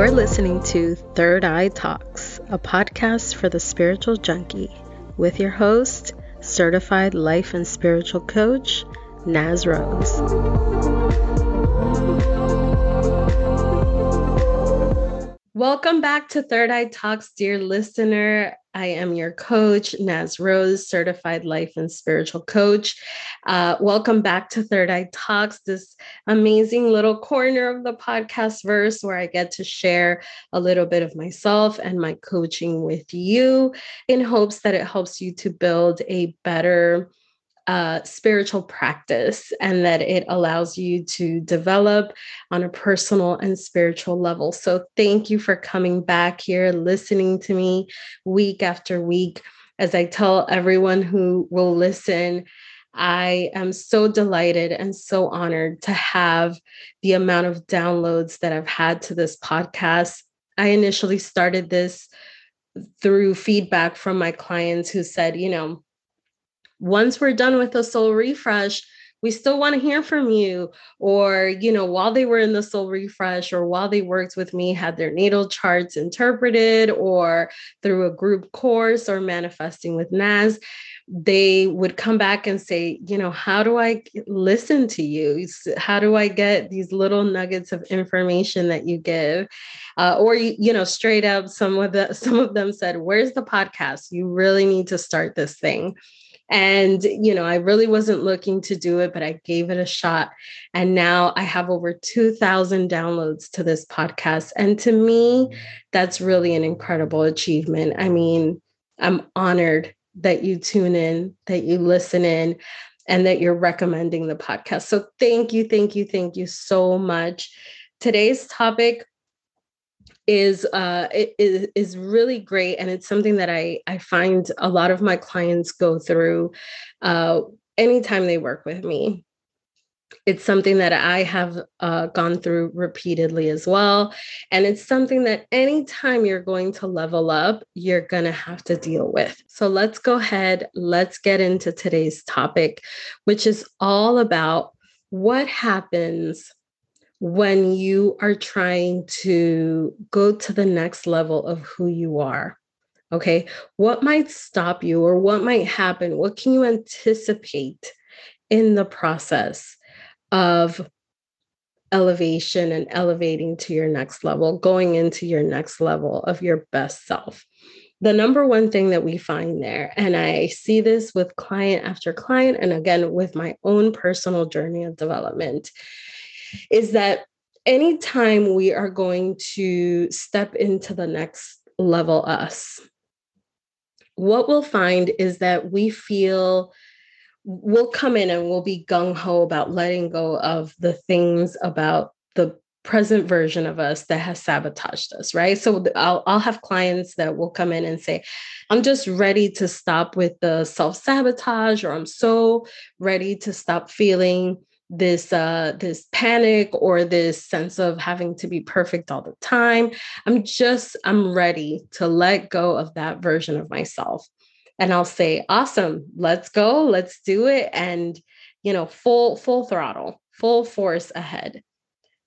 You're listening to Third Eye Talks, a podcast for the spiritual junkie, with your host, certified life and spiritual coach, Naz Rose. Welcome back to Third Eye Talks, dear listener. I am your coach, Naz Rose, certified life and spiritual coach. Uh, welcome back to Third Eye Talks, this amazing little corner of the podcast verse where I get to share a little bit of myself and my coaching with you in hopes that it helps you to build a better uh, spiritual practice and that it allows you to develop on a personal and spiritual level. So, thank you for coming back here, listening to me week after week. As I tell everyone who will listen, I am so delighted and so honored to have the amount of downloads that I've had to this podcast. I initially started this through feedback from my clients who said, you know, once we're done with the soul refresh, we still want to hear from you. Or you know while they were in the soul refresh or while they worked with me had their natal charts interpreted or through a group course or manifesting with naz they would come back and say you know how do i listen to you? How do i get these little nuggets of information that you give? Uh, or you know straight up some of the some of them said where's the podcast? You really need to start this thing and, you know, I really wasn't looking to do it, but I gave it a shot. And now I have over 2,000 downloads to this podcast. And to me, that's really an incredible achievement. I mean, I'm honored that you tune in, that you listen in, and that you're recommending the podcast. So thank you, thank you, thank you so much. Today's topic is uh is, is really great and it's something that i i find a lot of my clients go through uh anytime they work with me. It's something that i have uh, gone through repeatedly as well and it's something that anytime you're going to level up you're going to have to deal with. So let's go ahead let's get into today's topic which is all about what happens when you are trying to go to the next level of who you are. Okay. What might stop you or what might happen? What can you anticipate in the process of elevation and elevating to your next level, going into your next level of your best self? The number one thing that we find there, and I see this with client after client, and again with my own personal journey of development, is that anytime we are going to step into the next level us, what we'll find is that we feel we'll come in and we'll be gung ho about letting go of the things about the present version of us that has sabotaged us, right? So I'll, I'll have clients that will come in and say, I'm just ready to stop with the self sabotage, or I'm so ready to stop feeling this uh this panic or this sense of having to be perfect all the time. I'm just i'm ready to let go of that version of myself. And i'll say awesome let's go let's do it and you know full full throttle full force ahead.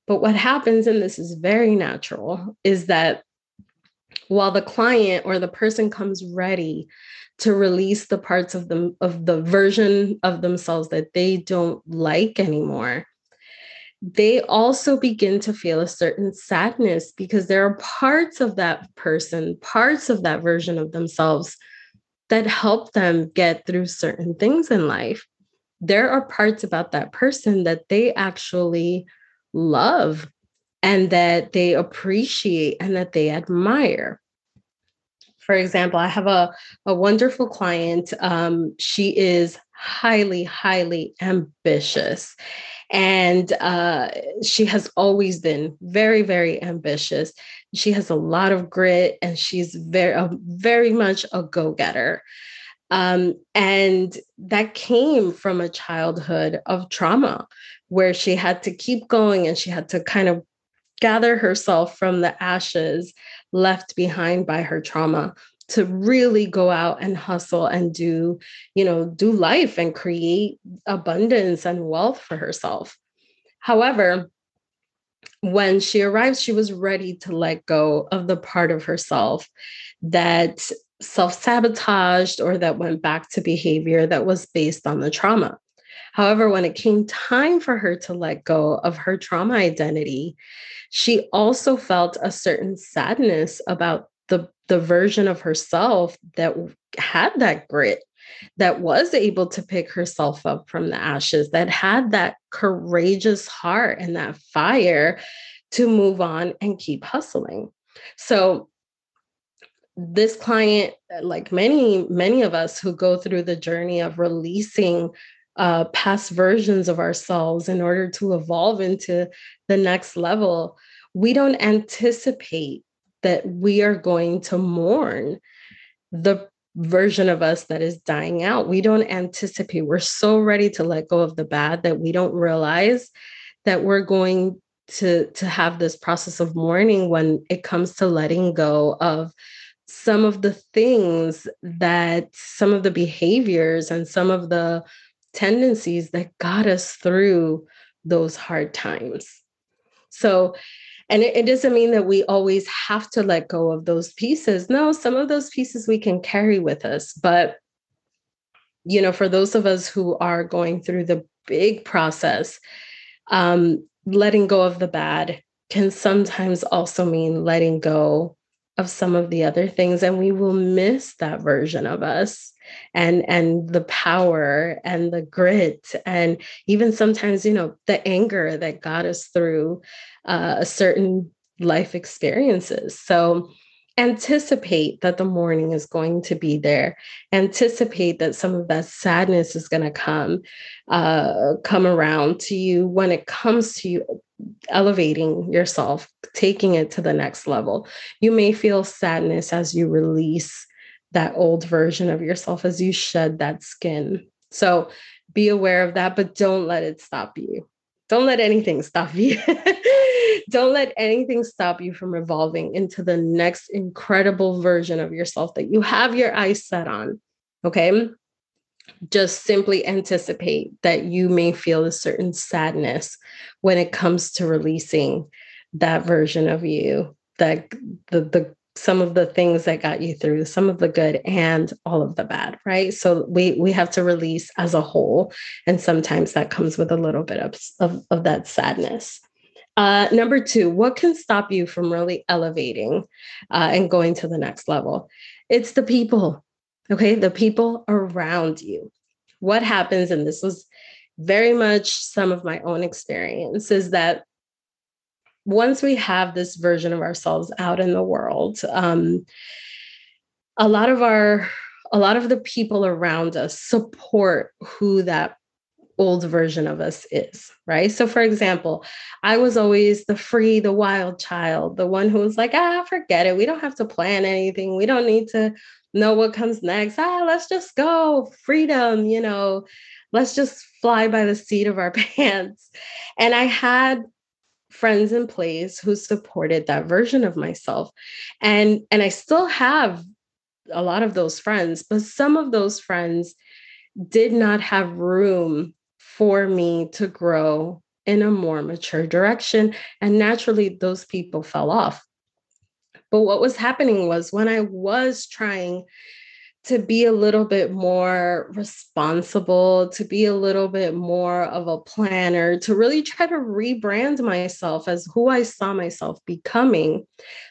But what happens and this is very natural is that while the client or the person comes ready to release the parts of them of the version of themselves that they don't like anymore. They also begin to feel a certain sadness because there are parts of that person parts of that version of themselves that help them get through certain things in life. There are parts about that person that they actually love and that they appreciate and that they admire for example, I have a, a wonderful client. Um, she is highly, highly ambitious. And uh, she has always been very, very ambitious. She has a lot of grit and she's very, uh, very much a go getter. Um, and that came from a childhood of trauma where she had to keep going and she had to kind of gather herself from the ashes left behind by her trauma to really go out and hustle and do you know do life and create abundance and wealth for herself however when she arrived, she was ready to let go of the part of herself that self sabotaged or that went back to behavior that was based on the trauma. However, when it came time for her to let go of her trauma identity, she also felt a certain sadness about the, the version of herself that had that grit, that was able to pick herself up from the ashes, that had that courageous heart and that fire to move on and keep hustling. So, this client, like many, many of us who go through the journey of releasing uh, past versions of ourselves in order to evolve into the next level, we don't anticipate that we are going to mourn the version of us that is dying out. We don't anticipate, we're so ready to let go of the bad that we don't realize that we're going to, to have this process of mourning when it comes to letting go of some of the things that some of the behaviors and some of the tendencies that got us through those hard times. So and it, it, doesn't mean that we always have to let go of those pieces. No, some of those pieces we can carry with us. But, you know, for those of us who are going through the big process, um, letting go of the bad can sometimes also mean letting go of some of the other things and we will miss that version of us and and the power and the grit and even sometimes you know the anger that got us through uh, a certain life experiences. So anticipate that the mourning is going to be there. Anticipate that some of that sadness is going to come uh, come around to you. When it comes to you elevating yourself taking it to the next level you may feel sadness as you release that old version of yourself as you shed that skin. So be aware of that, but don't let it stop you. Don't let anything stop you. don't let anything stop you from evolving into the next incredible version of yourself that you have your eyes set on. Okay. Just simply anticipate that you may feel a certain sadness when it comes to releasing that version of you, that the, the some of the things that got you through some of the good and all of the bad right? So we we have to release as a whole and sometimes that comes with a little bit of of, of that sadness. Uh, number two what can stop you from really elevating uh, and going to the next level? It's the people okay the people around you. What happens and this was very much some of my own experience is that once we have this version of ourselves out in the world, um, a lot of our a lot of the people around us support who that old version of us is, right? So, for example, I was always the free, the wild child, the one who was like, ah, forget it. We don't have to plan anything. We don't need to know what comes next. Ah, let's just go. Freedom, you know, let's just fly by the seat of our pants. And I had friends in place who supported that version of myself and and i still have a lot of those friends but some of those friends did not have room for me to grow in a more mature direction and naturally those people fell off but what was happening was when i was trying to be a little bit more responsible, to be a little bit more of a planner, to really try to rebrand myself as who I saw myself becoming,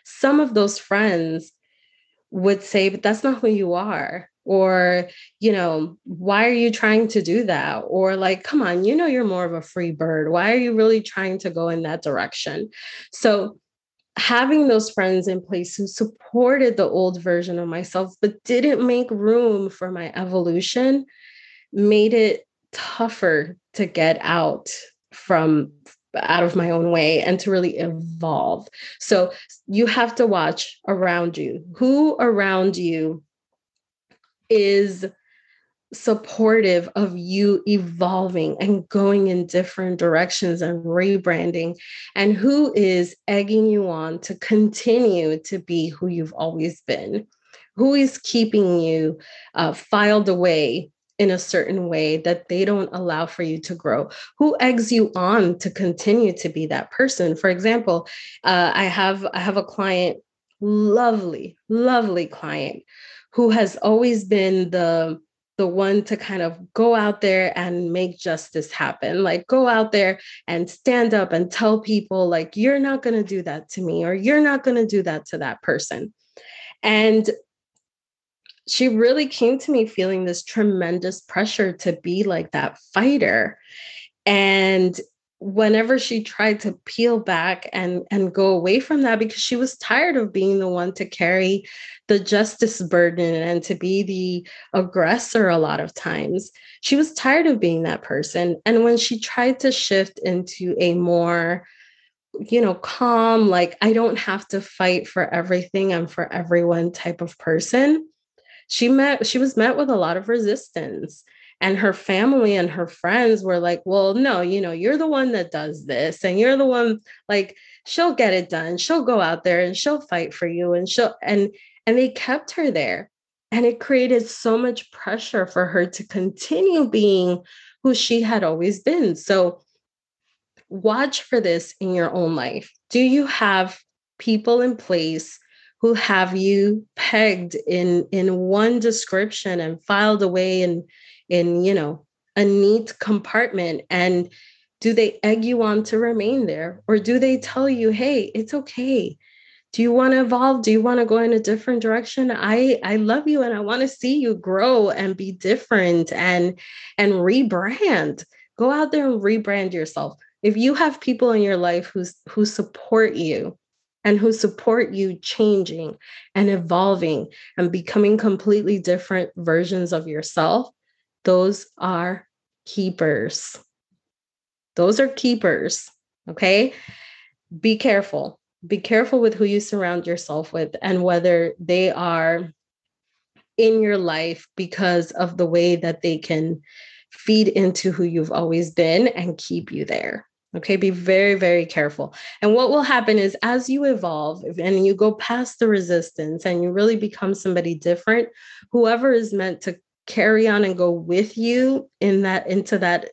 some of those friends would say, but that's not who you are. Or, you know, why are you trying to do that? Or, like, come on, you know, you're more of a free bird. Why are you really trying to go in that direction? So, having those friends in place who supported the old version of myself but didn't make room for my evolution made it tougher to get out from out of my own way and to really evolve so you have to watch around you who around you is supportive of you evolving and going in different directions and rebranding and who is egging you on to continue to be who you've always been who is keeping you uh, filed away in a certain way that they don't allow for you to grow? Who eggs you on to continue to be that person? For example, uh, I have I have a client, lovely, lovely client, who has always been the the one to kind of go out there and make justice happen. Like go out there and stand up and tell people like you're not going to do that to me or you're not going to do that to that person. And she really came to me feeling this tremendous pressure to be like that fighter. And whenever she tried to peel back and and go away from that because she was tired of being the one to carry the justice burden and to be the aggressor a lot of times. She was tired of being that person. And when she tried to shift into a more you know calm like i don't have to fight for everything i'm for everyone type of person she met she was met with a lot of resistance and her family and her friends were like well no you know you're the one that does this and you're the one like she'll get it done. She'll go out there and she'll fight for you and she'll and and they kept her there. And it created so much pressure for her to continue being who she had always been. So watch for this in your own life. Do you have people in place who have you pegged in in one description and filed away and in you know a neat compartment and do they egg you on to remain there? Or do they tell you hey it's okay. Do you want to evolve? Do you want to go in a different direction? I i love you and i want to see you grow and be different and and rebrand. Go out there and rebrand yourself. If you have people in your life who's who support you and who support you changing and evolving and becoming completely different versions of yourself those are keepers. Those are keepers. Okay. Be careful. Be careful with who you surround yourself with and whether they are in your life because of the way that they can feed into who you've always been and keep you there. Okay, be very, very careful. And what will happen is as you evolve and you go past the resistance and you really become somebody different, whoever is meant to carry on and go with you in that into that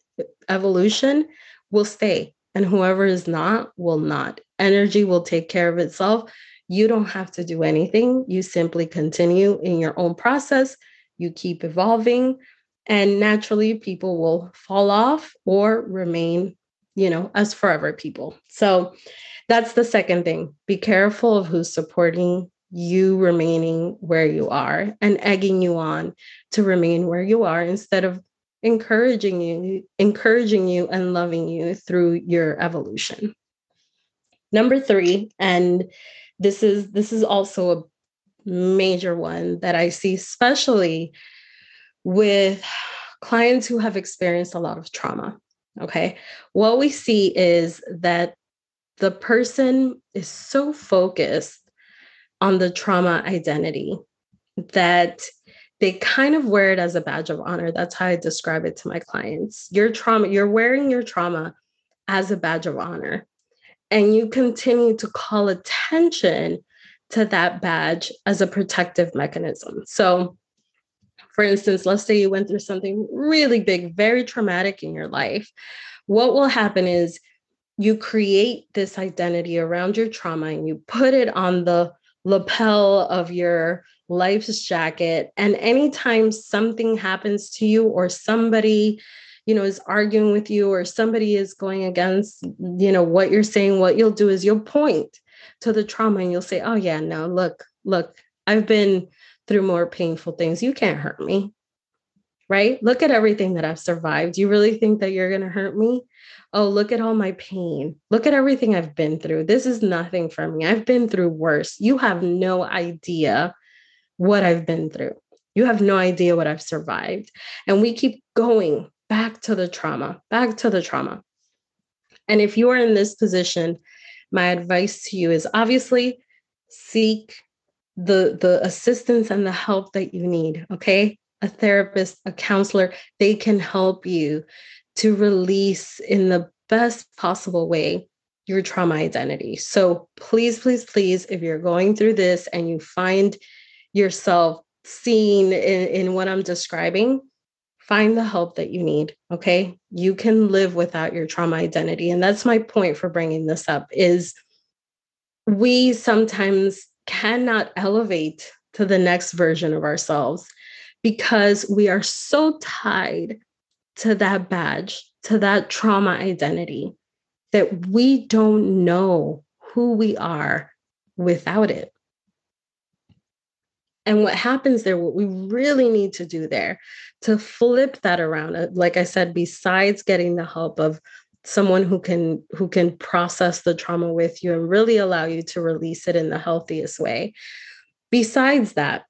evolution will stay. And whoever is not will not. Energy will take care of itself. You don't have to do anything. You simply continue in your own process. You keep evolving. And naturally people will fall off or remain you know as forever people. So that's the second thing. Be careful of who's supporting you remaining where you are and egging you on to remain where you are instead of encouraging you encouraging you and loving you through your evolution. Number 3 and this is this is also a major one that i see especially with clients who have experienced a lot of trauma okay? What we see is that the person is so focused on the trauma identity that they kind of wear it as a badge of honor. That's how I describe it to my clients. Your trauma, you're wearing your trauma as a badge of honor. And you continue to call attention to that badge as a protective mechanism. So, for instance, let's say you went through something really big, very traumatic in your life. What will happen is you create this identity around your trauma and you put it on the lapel of your life's jacket and anytime something happens to you or somebody you know is arguing with you or somebody is going against you know what you're saying what you'll do is you'll point to the trauma and you'll say oh yeah no look look i've been through more painful things. You can't hurt me right look at everything that i've survived you really think that you're going to hurt me oh, look at all my pain. Look at everything I've been through. This is nothing for me. I've been through worse. You have no idea what I've been through. You have no idea what I've survived. And we keep going back to the trauma, back to the trauma. And if you are in this position, my advice to you is obviously seek the the assistance and the help that you need, okay? A therapist, a counselor, they can help you to release in the best possible way your trauma identity. So please, please, please, if you're going through this and you find yourself seen in, in what I'm describing, find the help that you need okay? You can live without your trauma identity. And that's my point for bringing this up is we sometimes cannot elevate to the next version of ourselves because we are so tied to that badge to that trauma identity that we don't know who we are without it and what happens there, what we really need to do there to flip that around, uh, like I said, besides getting the help of someone who can who can process the trauma with you and really allow you to release it in the healthiest way. Besides that,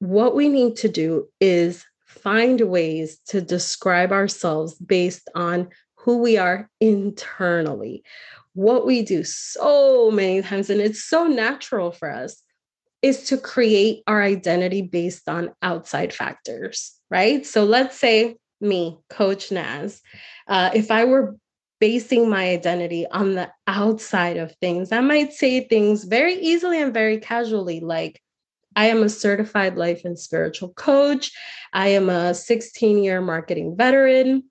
what we need to do is find ways to describe ourselves based on who we are internally. What we do so many times, and it's so natural for us, is to create our identity based on outside factors, right? So let's say me, Coach Naz, uh, if I were basing my identity on the outside of things, I might say things very easily and very casually, like, I am a certified life and spiritual coach. I am a 16 year marketing veteran.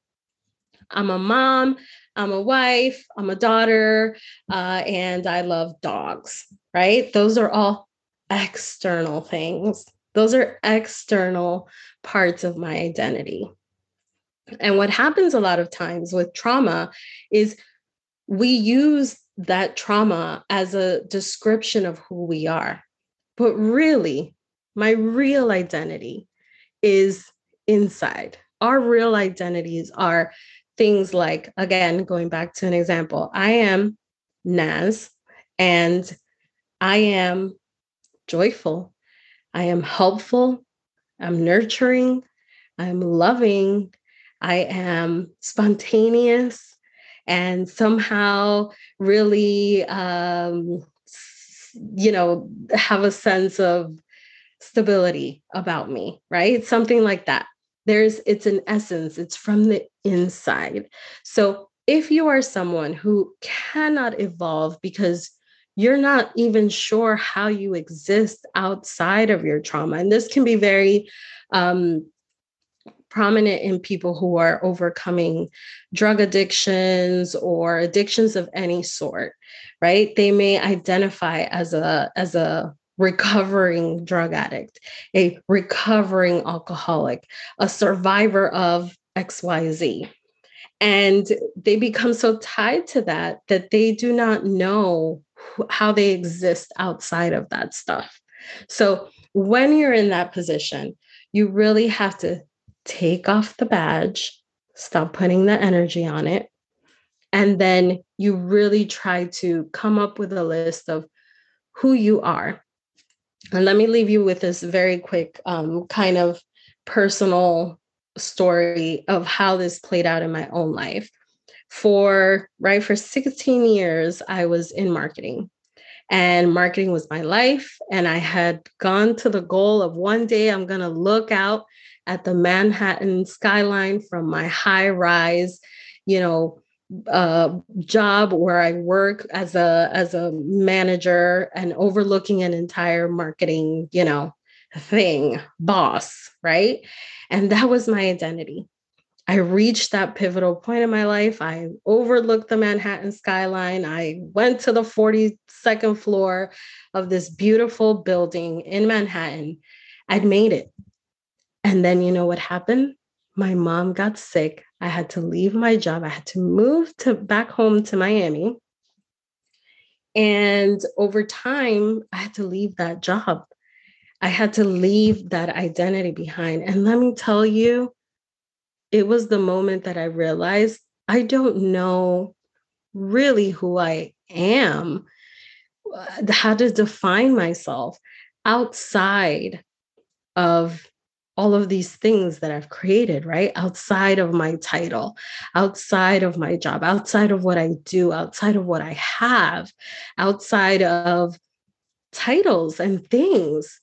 I'm a mom. I'm a wife. I'm a daughter. Uh, and I love dogs, right? Those are all external things. Those are external parts of my identity. And what happens a lot of times with trauma is we use that trauma as a description of who we are. But really, my real identity is inside. Our real identities are things like, again, going back to an example, I am Naz and I am joyful. I am helpful. I'm nurturing. I'm loving. I am spontaneous and somehow really, um, you know, have a sense of stability about me, right? Something like that. There's, it's an essence, it's from the inside. So if you are someone who cannot evolve because you're not even sure how you exist outside of your trauma. And this can be very um, prominent in people who are overcoming drug addictions or addictions of any sort right they may identify as a as a recovering drug addict a recovering alcoholic a survivor of xyz and they become so tied to that that they do not know how they exist outside of that stuff. So when you're in that position, you really have to take off the badge, stop putting the energy on it, and then you really try to come up with a list of who you are. And let me leave you with this very quick um, kind of personal story of how this played out in my own life for right for 16 years i was in marketing and marketing was my life and i had gone to the goal of one day i'm going to look out at the manhattan skyline from my high rise you know uh, job where i work as a as a manager and overlooking an entire marketing you know thing boss right and that was my identity I reached that pivotal point in my life. I overlooked the Manhattan skyline. I went to the 42nd floor of this beautiful building in Manhattan. I'd made it. And then you know what happened? My mom got sick. I had to leave my job. I had to move to back home to Miami. And over time, I had to leave that job. I had to leave that identity behind. And let me tell you, it was the moment that I realized I don't know really who I am, uh, how to define myself outside of all of these things that I've created, right? Outside of my title, outside of my job, outside of what I do, outside of what I have, outside of titles and things.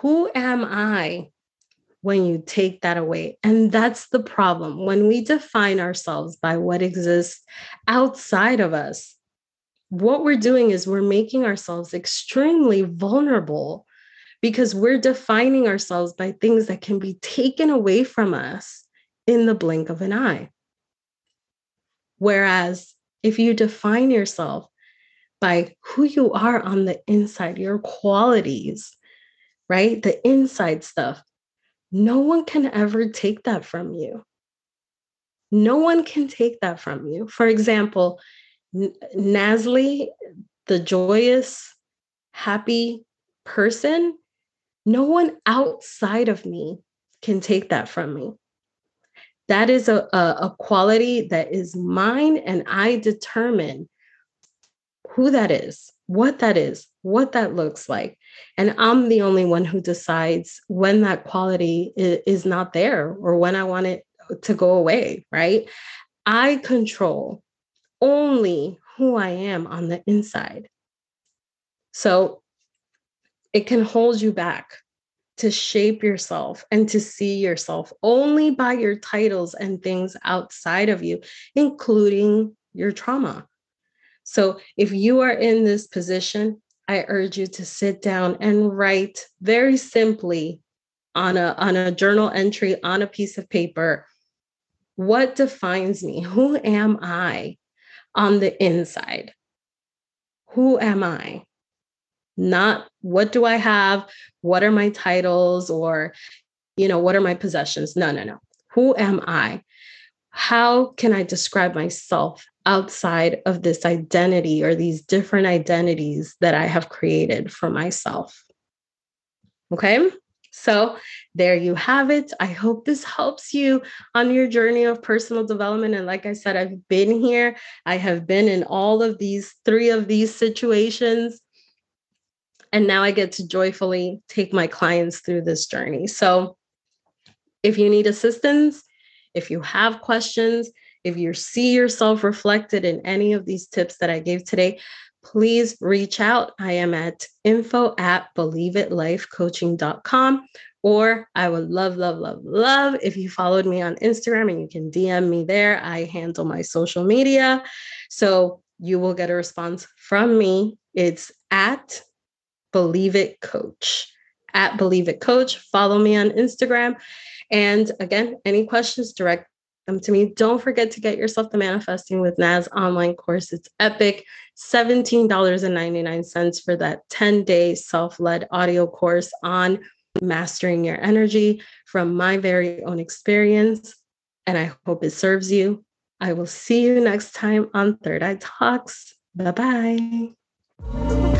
Who am I when you take that away. And that's the problem. When we define ourselves by what exists outside of us, what we're doing is we're making ourselves extremely vulnerable because we're defining ourselves by things that can be taken away from us in the blink of an eye. Whereas if you define yourself by who you are on the inside, your qualities, right? The inside stuff, no one can ever take that from you. No one can take that from you. For example, Nasli, the joyous, happy person, no one outside of me can take that from me. That is a, a, a quality that is mine, and I determine who that is, what that is, what that looks like. And I'm the only one who decides when that quality is, is not there or when I want it to go away, right? I control only who I am on the inside. So it can hold you back to shape yourself and to see yourself only by your titles and things outside of you, including your trauma. So if you are in this position, I urge you to sit down and write very simply on a, on a journal entry on a piece of paper what defines me? Who am I on the inside? Who am I? Not what do I have? What are my titles? Or, you know, what are my possessions? No, no, no. Who am I? How can I describe myself outside of this identity or these different identities that I have created for myself? Okay. So there you have it. I hope this helps you on your journey of personal development. And like I said, I've been here, I have been in all of these three of these situations. And now I get to joyfully take my clients through this journey. So if you need assistance, if you have questions, if you see yourself reflected in any of these tips that I gave today, please reach out. I am at info at believeitLifeCoaching.com. Or I would love, love, love, love if you followed me on Instagram and you can DM me there. I handle my social media. So you will get a response from me. It's at Believe It Coach. At Believe It Coach. Follow me on Instagram. And again, any questions, direct them to me. Don't forget to get yourself the Manifesting with Naz online course. It's epic. $17.99 for that 10 day self led audio course on mastering your energy from my very own experience. And I hope it serves you. I will see you next time on Third Eye Talks. Bye bye.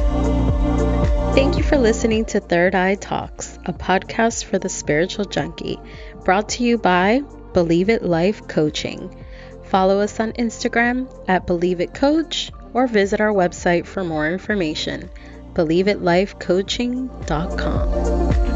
Thank you for listening to Third Eye Talks, a podcast for the spiritual junkie, brought to you by Believe It Life Coaching. Follow us on Instagram at Believe It Coach or visit our website for more information, believeitLifeCoaching.com.